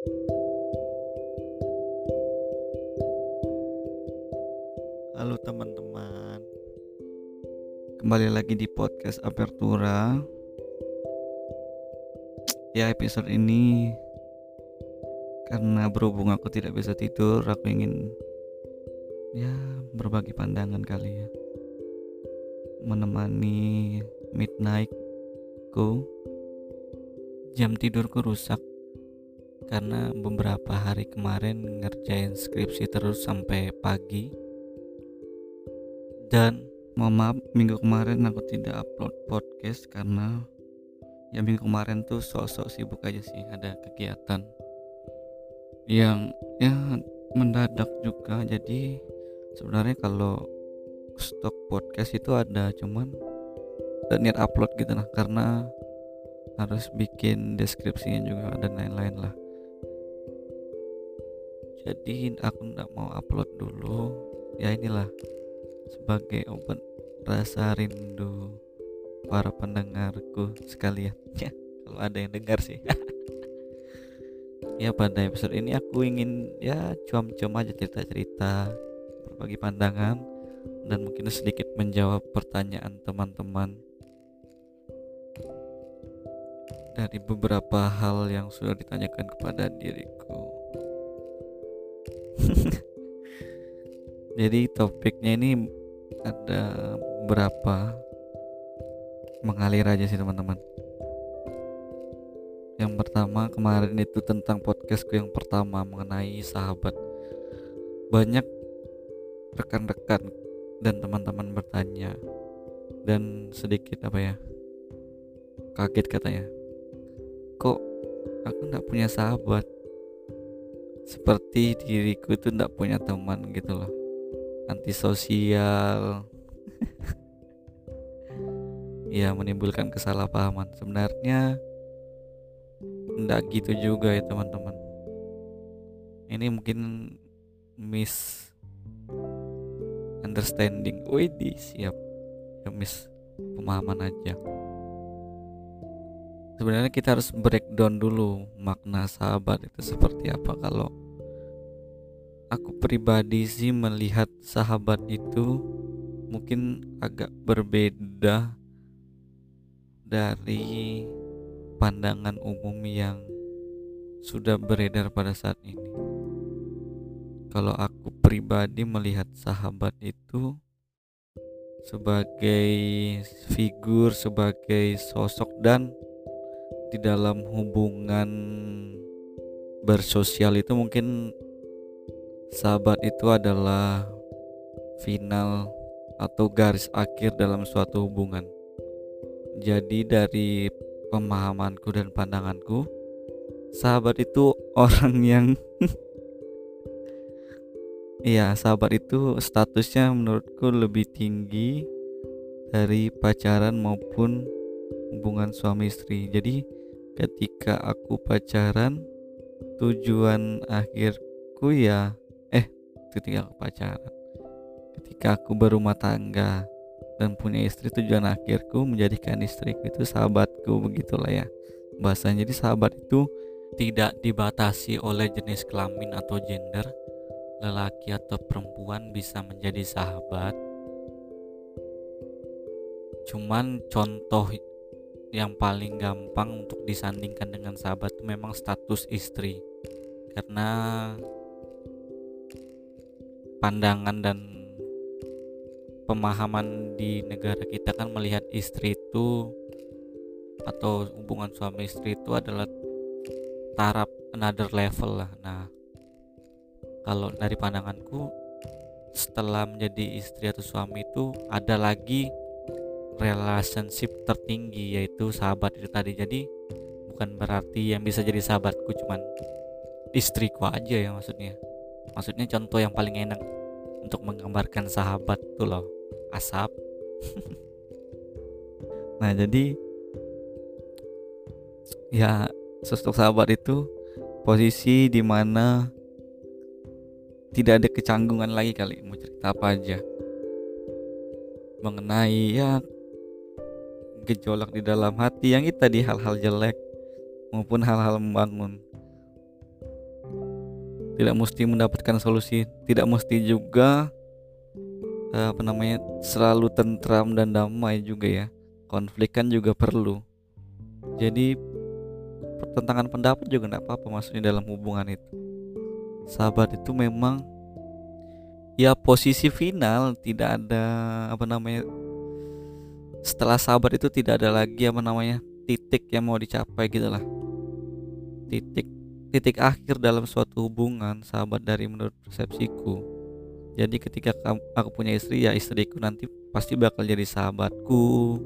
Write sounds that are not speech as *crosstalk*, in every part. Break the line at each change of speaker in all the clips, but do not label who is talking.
Halo teman-teman. Kembali lagi di podcast Apertura. Ya episode ini Karena berhubung aku tidak bisa tidur Aku ingin Ya berbagi pandangan kali ya. Menemani midnightku. Jam tidurku rusak karena beberapa hari kemarin ngerjain skripsi terus sampai pagi. Dan mohon maaf minggu kemarin aku tidak upload podcast karena ya minggu kemarin tuh sok-sok sibuk aja sih ada kegiatan yang ya mendadak juga. Jadi sebenarnya kalau stok podcast itu ada cuman dan niat upload gitu lah karena harus bikin deskripsinya juga dan lain-lain lah jadi aku nggak mau upload dulu. Ya inilah sebagai obat rasa rindu para pendengarku sekalian. Ya kalau ada yang dengar sih. *laughs* Ya pada episode ini aku ingin ya cuam-cuam aja cerita-cerita berbagi pandangan dan mungkin sedikit menjawab pertanyaan teman-teman. Dari beberapa hal yang sudah ditanyakan kepada diriku *laughs* jadi topiknya ini ada berapa mengalir aja sih teman-teman. Yang pertama kemarin itu tentang podcastku yang pertama mengenai sahabat. Banyak rekan-rekan dan teman-teman bertanya dan sedikit apa ya kaget katanya kok aku nggak punya sahabat seperti diriku itu tidak punya teman gitu loh. Antisosial. *laughs* Ya menimbulkan kesalahpahaman. Sebenarnya tidak gitu juga ya teman-teman. Ini mungkin miss understanding. Widi siap. Ya miss pemahaman aja. Sebenarnya kita harus breakdown dulu makna sahabat itu seperti apa. Kalau aku pribadi sih melihat sahabat itu mungkin agak berbeda dari pandangan umum yang sudah beredar pada saat ini. Kalau aku pribadi melihat sahabat itu sebagai figur, sebagai sosok dan di dalam hubungan bersosial itu mungkin sahabat itu adalah final atau garis akhir dalam suatu hubungan. Jadi dari pemahamanku dan pandanganku, sahabat itu *laughs* orang yang Iya, sahabat itu statusnya menurutku lebih tinggi dari pacaran maupun hubungan suami istri. Jadi ketika aku pacaran, tujuan akhirku ya ketika aku pacaran. Ketika aku berumah tangga dan punya istri tujuan akhirku menjadikan istriku itu sahabatku begitulah ya. Bahasanya jadi sahabat itu tidak dibatasi oleh jenis kelamin atau gender. Lelaki atau perempuan bisa menjadi sahabat. Cuman contoh yang paling gampang untuk disandingkan dengan sahabat itu memang status istri. Karena pandangan dan pemahaman di negara kita kan melihat istri itu atau hubungan suami istri itu adalah taraf another level lah. Nah, kalau dari pandanganku setelah menjadi istri atau suami itu ada lagi relationship tertinggi yaitu sahabat itu tadi. Jadi bukan berarti yang bisa jadi sahabatku cuman istriku aja ya maksudnya maksudnya contoh yang paling enak untuk menggambarkan sahabat tuh loh asap. *laughs* Nah jadi ya sosok sahabat itu posisi di mana tidak ada kecanggungan lagi kali mau cerita apa aja. Mengenai ya gejolak di dalam hati yang itu tadi hal-hal jelek maupun hal-hal membangun tidak mesti mendapatkan solusi tidak mesti juga eh, apa namanya selalu tentram dan damai juga ya. Konflik kan juga perlu. Jadi pertentangan pendapat juga tidak apa-apa maksudnya dalam hubungan itu. Sahabat itu memang ya posisi final tidak ada apa namanya setelah sahabat itu tidak ada lagi apa namanya titik yang mau dicapai gitu lah. Titik titik akhir dalam suatu hubungan sahabat dari menurut persepsiku. Jadi ketika aku punya istri ya istriku nanti pasti bakal jadi sahabatku.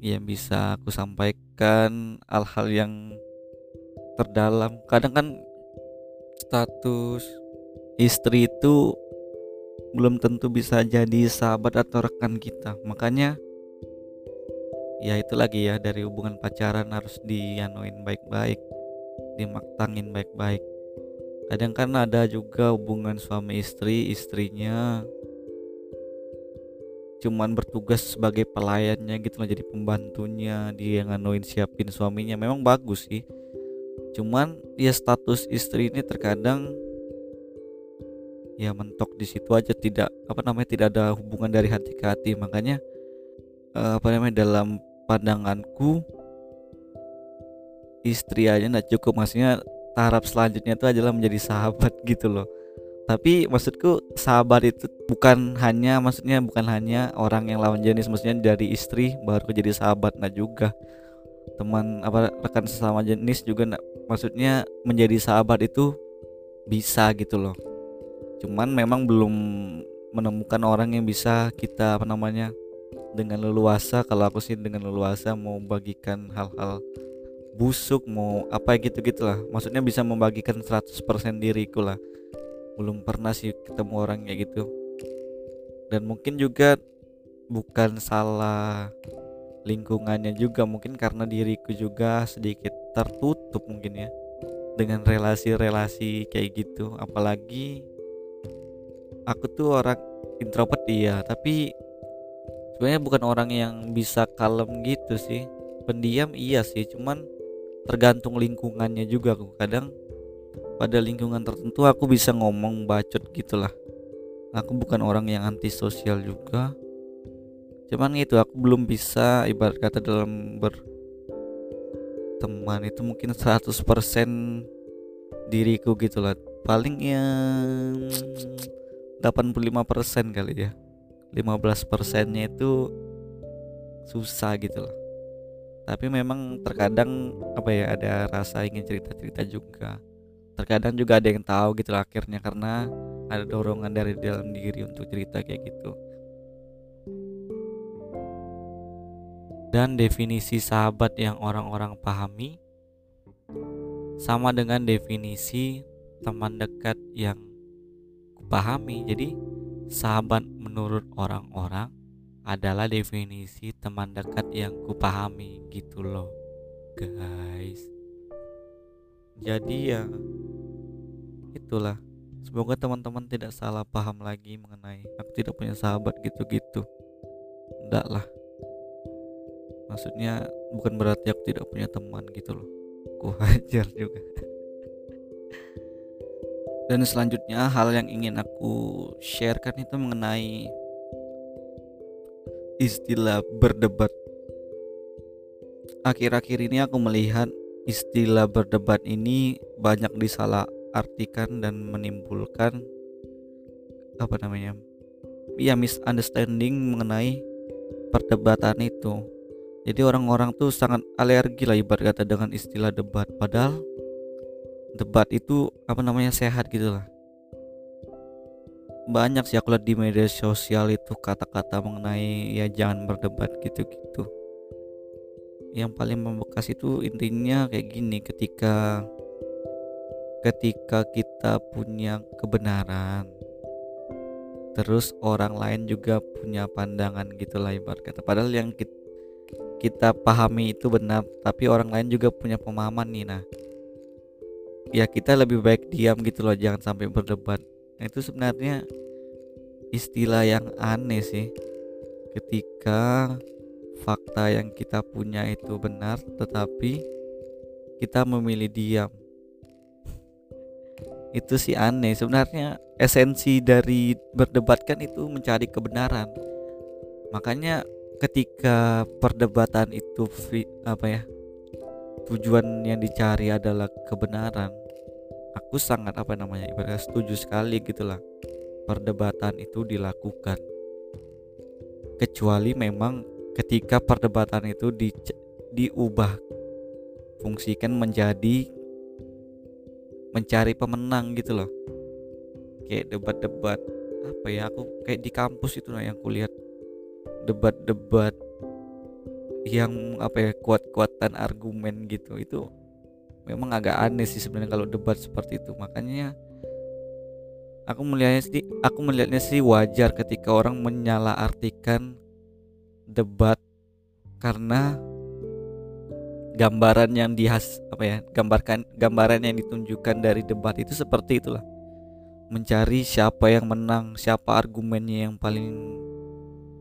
Yang bisa aku sampaikan hal-hal yang terdalam. Kadang kan status istri itu belum tentu bisa jadi sahabat atau rekan kita. Makanya ya itu lagi ya dari hubungan pacaran harus dianuin baik-baik dimaktangin baik-baik. Kadang kan ada juga hubungan suami istri istrinya cuman bertugas sebagai pelayannya gitu loh jadi pembantunya dia nganuin siapin suaminya. Memang bagus sih. Cuman ya status istri ini terkadang ya mentok di situ aja tidak apa namanya tidak ada hubungan dari hati ke hati. Makanya uh, apa namanya dalam pandanganku istri aja nggak cukup. Maksudnya tahap selanjutnya itu adalah menjadi sahabat *laughs* gitu loh. Tapi maksudku sahabat itu bukan hanya maksudnya bukan hanya orang yang lawan jenis maksudnya dari istri baru jadi sahabat nah juga. Teman apa rekan sesama jenis juga nah, maksudnya menjadi sahabat itu bisa gitu loh. Cuman memang belum menemukan orang yang bisa kita apa namanya dengan leluasa kalau aku sih dengan leluasa mau bagikan hal-hal busuk mau apa gitu gitulah maksudnya bisa membagikan 100% diriku lah. Belum pernah sih ketemu orang kayak gitu. Dan mungkin juga bukan salah lingkungannya juga mungkin karena diriku juga sedikit tertutup mungkin ya dengan relasi-relasi kayak gitu. Apalagi aku tuh orang introvert iya. Tapi sebenarnya bukan orang yang bisa kalem gitu sih. Pendiam iya sih. Cuman tergantung lingkungannya juga aku kadang pada lingkungan tertentu aku bisa ngomong bacot gitulah. Aku bukan orang yang antisosial juga. Cuman itu aku belum bisa ibarat kata dalam berteman itu mungkin 100% diriku gitulah. Paling yang 85% kali ya. 15 persennya itu susah gitu loh tapi memang terkadang apa ya ada rasa ingin cerita-cerita juga. Terkadang juga ada yang tahu gitu akhirnya karena ada dorongan dari dalam diri untuk cerita kayak gitu. Dan definisi sahabat yang orang-orang pahami sama dengan definisi teman dekat yang kupahami. Jadi sahabat menurut orang-orang adalah definisi teman dekat yang kupahami gitu loh guys. Jadi ya itulah. Semoga teman-teman tidak salah paham lagi mengenai aku tidak punya sahabat gitu-gitu. Enggak lah. Maksudnya bukan berarti aku tidak punya teman gitu loh. Ku *laughs* hajar juga. Dan selanjutnya hal yang ingin aku sharekan itu mengenai istilah berdebat. Akhir-akhir ini aku melihat istilah berdebat ini banyak disalah artikan dan menimbulkan apa namanya? Ya misunderstanding mengenai perdebatan itu. Jadi orang-orang tuh sangat alergi lah ibarat kata dengan istilah debat padahal debat itu apa namanya sehat gitu lah banyak sih aku lihat di media sosial itu kata-kata mengenai ya jangan berdebat gitu-gitu. Yang paling membekas itu intinya kayak gini ketika ketika kita punya kebenaran terus orang lain juga punya pandangan gitulah ibarat kata. Padahal yang kita, kita pahami itu benar tapi orang lain juga punya pemahaman nih nah. Ya kita lebih baik diam gitu loh jangan sampai berdebat Nah, itu sebenarnya istilah yang aneh sih. Ketika fakta yang kita punya itu benar tetapi kita memilih diam. *laughs* Itu sih aneh. Sebenarnya esensi dari berdebat kan itu mencari kebenaran. Makanya ketika perdebatan itu apa ya tujuan yang dicari adalah kebenaran aku sangat apa namanya ibarat setuju sekali gitulah. Perdebatan itu dilakukan. Kecuali memang ketika perdebatan itu di, diubah fungsikan menjadi mencari pemenang gitu loh kayak debat-debat apa ya aku kayak di kampus itu lah yang kulihat. Debat-debat yang apa ya kuat-kuatan argumen gitu. Itu memang agak aneh sih sebenarnya kalau debat seperti itu makanya aku melihatnya sih aku melihatnya sih wajar ketika orang menyalahartikan debat karena gambaran yang dihas apa ya gambarkan gambaran yang ditunjukkan dari debat itu seperti itulah mencari siapa yang menang siapa argumennya yang paling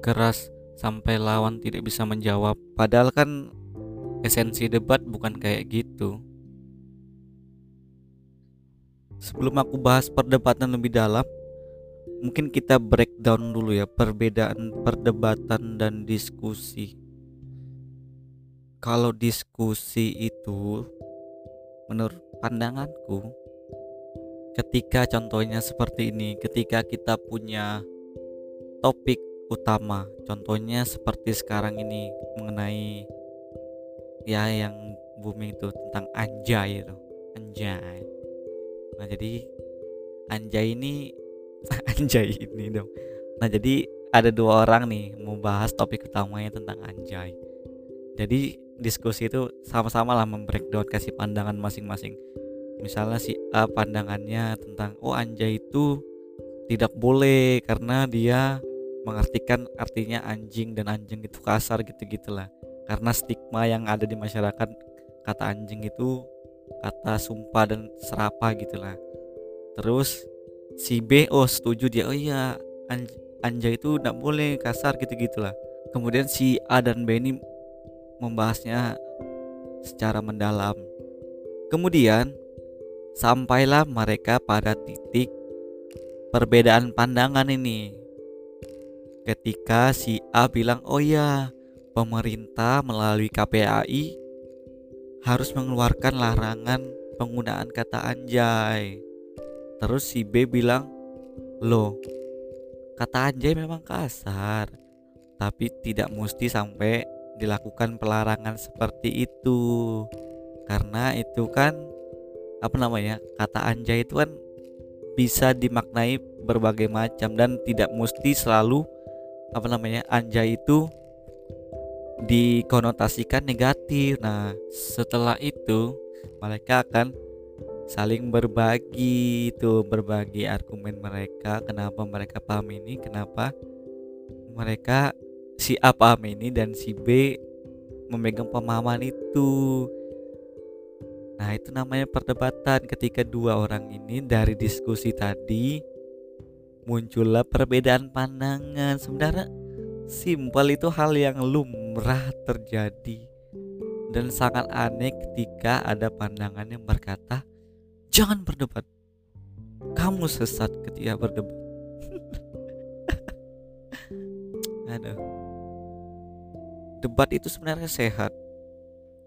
keras sampai lawan tidak bisa menjawab. Padahal kan esensi debat bukan kayak gitu. Sebelum aku bahas perdebatan lebih dalam, mungkin kita breakdown dulu ya perbedaan perdebatan dan diskusi. Kalau diskusi itu menurut pandanganku ketika contohnya seperti ini, ketika kita punya topik utama contohnya seperti sekarang ini mengenai ya yang booming itu tentang anjay itu anjay nah jadi anjay ini *laughs* anjay ini dong. Nah jadi ada dua orang nih mau bahas topik utamanya tentang anjay. Jadi diskusi itu sama-sama lah membreakdown kasih pandangan masing-masing. Misalnya si A pandangannya tentang oh anjay itu tidak boleh karena dia mengartikan artinya anjing dan anjing itu kasar gitu gitulah karena stigma yang ada di masyarakat kata anjing itu kata sumpah dan serapa gitulah. Terus si B oh setuju dia. Oh iya anj anjay itu tidak boleh kasar gitu gitulah kemudian si A dan B ini membahasnya secara mendalam. Kemudian sampailah mereka pada titik perbedaan pandangan ini. Ketika si A bilang oh ya pemerintah melalui KPAI harus mengeluarkan larangan penggunaan kata anjay. Terus si B bilang loh kata anjay memang kasar tapi tidak mesti sampai dilakukan pelarangan seperti itu. Karena itu kan apa namanya kata anjay itu kan bisa dimaknai berbagai macam dan tidak mesti selalu apa namanya anjay itu dikonotasikan negatif. Nah, setelah itu mereka akan saling berbagi itu berbagi argumen mereka kenapa mereka paham ini kenapa mereka si A paham ini dan si B memegang pemahaman itu nah itu namanya perdebatan ketika dua orang ini dari diskusi tadi muncullah perbedaan pandangan sebenarnya simpel itu hal yang lumrah terjadi dan sangat aneh ketika ada pandangan yang berkata jangan berdebat. Kamu sesat ketika berdebat. *laughs* Aduh. Debat itu sebenarnya sehat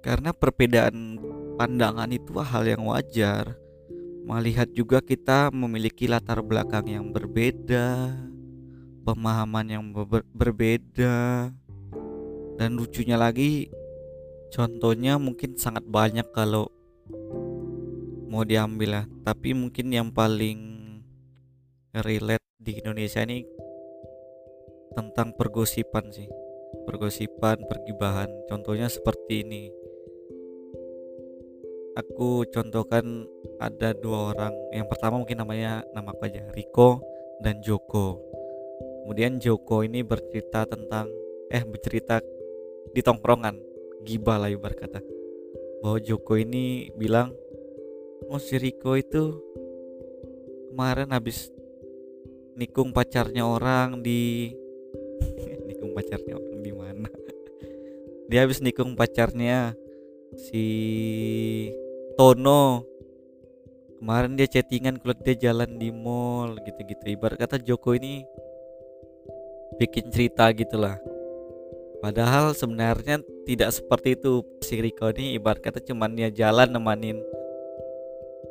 karena perbedaan pandangan itu hal yang wajar. Melihat juga kita memiliki latar belakang yang berbeda, pemahaman yang ber berbeda, dan lucunya lagi, contohnya mungkin sangat banyak kalau mau diambil lah. Tapi mungkin yang paling relate di Indonesia ini tentang pergosipan sih, pergosipan, pergibahan. Contohnya seperti ini. Aku contohkan ada dua orang. Yang pertama mungkin namanya nama aku aja Riko dan Joko kemudian Joko ini bercerita tentang eh bercerita di tongkrongan gibah lah ibarat kata. Bahwa Joko ini bilang oh si Riko itu kemarin habis nikung pacarnya orang di *laughs* nikung pacarnya orang di mana? *laughs* Dia habis nikung pacarnya si Tono. Kemarin dia chattingan kalau dia jalan di mall gitu-gitu. Ibarat kata Joko ini bikin cerita gitulah. Padahal sebenarnya tidak seperti itu. Si Riko ini ibarat kata cuman dia jalan nemanin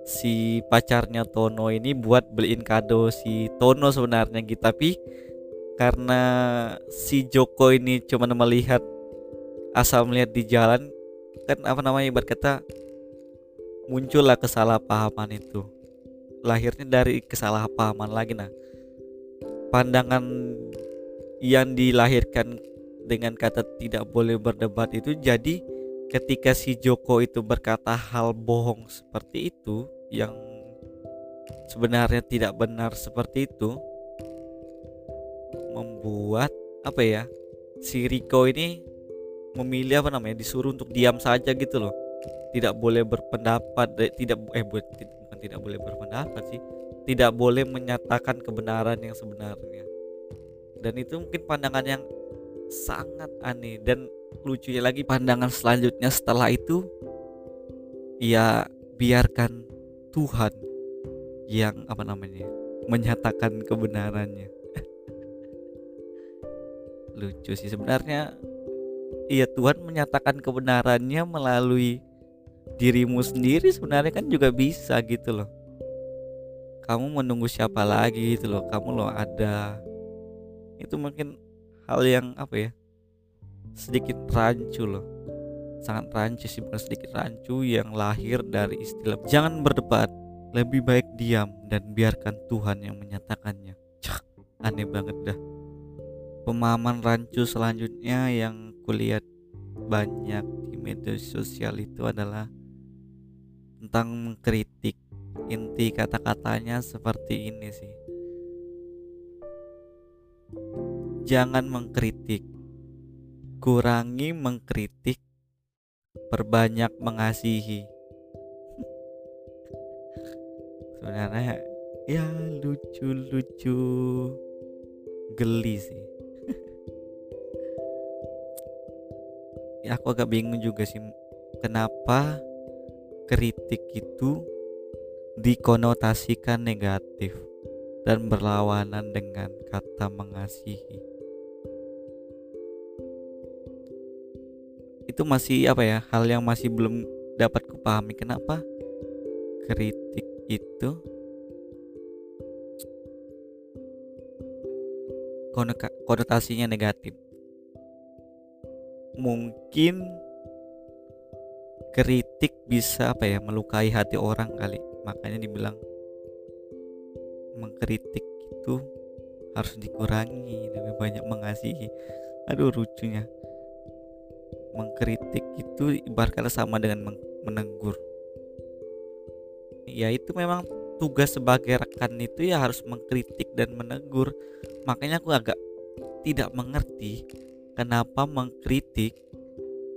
si pacarnya Tono ini buat beliin kado si Tono sebenarnya gitu. Tapi karena si Joko ini cuma melihat asal melihat di jalan kan apa namanya ibarat kata muncullah kesalahpahaman itu. Lahirnya dari kesalahpahaman lagi nah. Pandangan yang dilahirkan dengan kata tidak boleh berdebat itu jadi ketika si Joko itu berkata hal bohong seperti itu yang sebenarnya tidak benar seperti itu membuat apa ya si Riko ini memilih apa namanya disuruh untuk diam saja gitu loh. Tidak boleh berpendapat tidak eh bukan tidak boleh berpendapat sih tidak boleh menyatakan kebenaran yang sebenarnya dan itu mungkin pandangan yang sangat aneh. Dan lucunya lagi pandangan selanjutnya setelah itu ya biarkan Tuhan yang apa namanya menyatakan kebenarannya. *laughs* Lucu sih sebenarnya. Iya Tuhan menyatakan kebenarannya melalui dirimu sendiri sebenarnya kan juga bisa gitu loh. Kamu menunggu siapa lagi gitu loh. Kamu loh ada itu mungkin hal yang apa ya sedikit rancu loh. Sangat rancu sih bukan sedikit rancu yang lahir dari istilah jangan berdebat lebih baik diam dan biarkan Tuhan yang menyatakannya. Cak, aneh banget dah. Pemahaman rancu selanjutnya yang kulihat banyak di media sosial itu adalah tentang mengkritik inti kata-katanya seperti ini sih jangan mengkritik. Kurangi mengkritik. Perbanyak mengasihi. *laughs* Sebenarnya ya lucu-lucu. Geli sih. *laughs* Ya aku agak bingung juga sih kenapa kritik itu dikonotasikan negatif dan berlawanan dengan kata mengasihi. Itu masih apa ya? Hal yang masih belum dapat kupahami kenapa kritik itu konotasinya negatif. Mungkin kritik bisa apa ya melukai hati orang kali makanya dibilang mengkritik itu harus dikurangi lebih banyak mengasihi aduh lucunya mengkritik itu ibarat sama dengan menegur. Ya itu memang tugas sebagai rekan itu ya harus mengkritik dan menegur. Makanya aku agak tidak mengerti kenapa mengkritik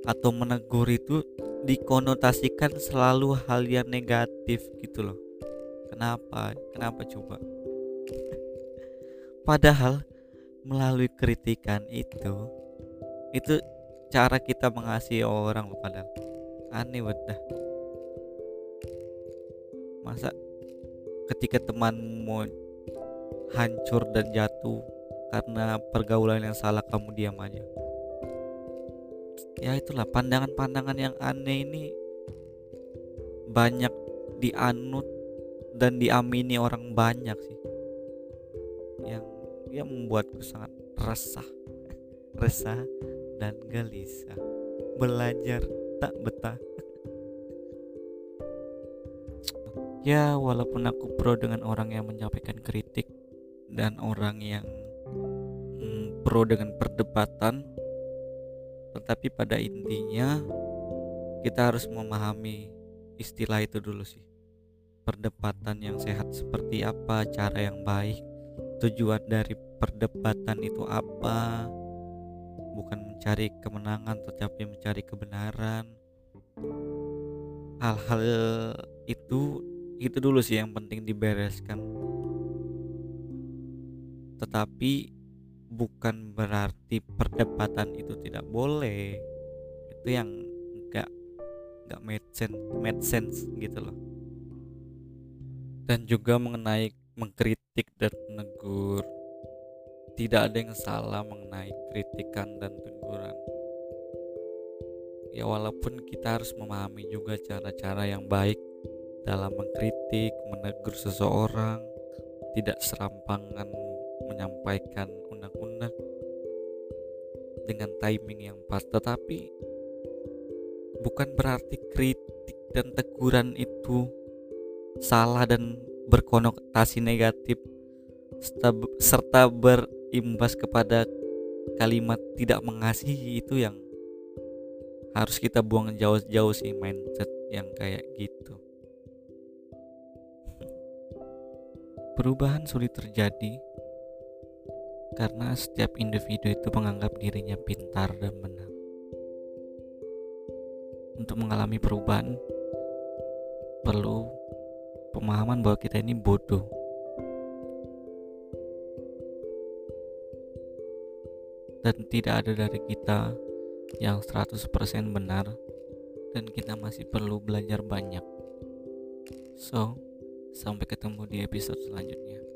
atau menegur itu dikonotasikan selalu hal yang negatif gitu loh. Kenapa? Kenapa coba? *laughs* Padahal melalui kritikan itu itu cara kita mengasihi orang loh padahal. Aneh bedah masa ketika temanmu hancur dan jatuh karena pergaulan yang salah kamu diam aja. Ya itulah pandangan-pandangan yang aneh ini banyak dianut dan diamini orang banyak sih. Yang yang membuatku sangat resah. *laughs* Resah dan gelisah. Belajar tak betah. *laughs* Ya walaupun aku pro dengan orang yang menyampaikan kritik dan orang yang mm, pro dengan perdebatan tetapi pada intinya kita harus memahami istilah itu dulu sih. Perdebatan yang sehat seperti apa cara yang baik tujuan dari perdebatan itu apa bukan mencari kemenangan tetapi mencari kebenaran. Hal-hal itu itu dulu sih yang penting dibereskan. Tetapi bukan berarti perdebatan itu tidak boleh. Itu yang enggak enggak make sense make sense gitu loh. Dan juga mengenai mengkritik dan menegur tidak ada yang salah mengenai kritikan dan teguran. Ya walaupun kita harus memahami juga cara-cara yang baik dalam mengkritik, menegur seseorang, tidak serampangan menyampaikan undang-undang dengan timing yang pas tetapi bukan berarti kritik dan teguran itu salah dan berkonotasi negatif serta berimbas kepada kalimat tidak mengasihi itu yang harus kita buang jauh-jauh sih mindset yang kayak gitu *laughs* perubahan sulit terjadi karena setiap individu itu menganggap dirinya pintar dan benar. Untuk mengalami perubahan, perlu pemahaman bahwa kita ini bodoh. Dan tidak ada dari kita yang 100% benar dan kita masih perlu belajar banyak. So, sampai ketemu di episode selanjutnya.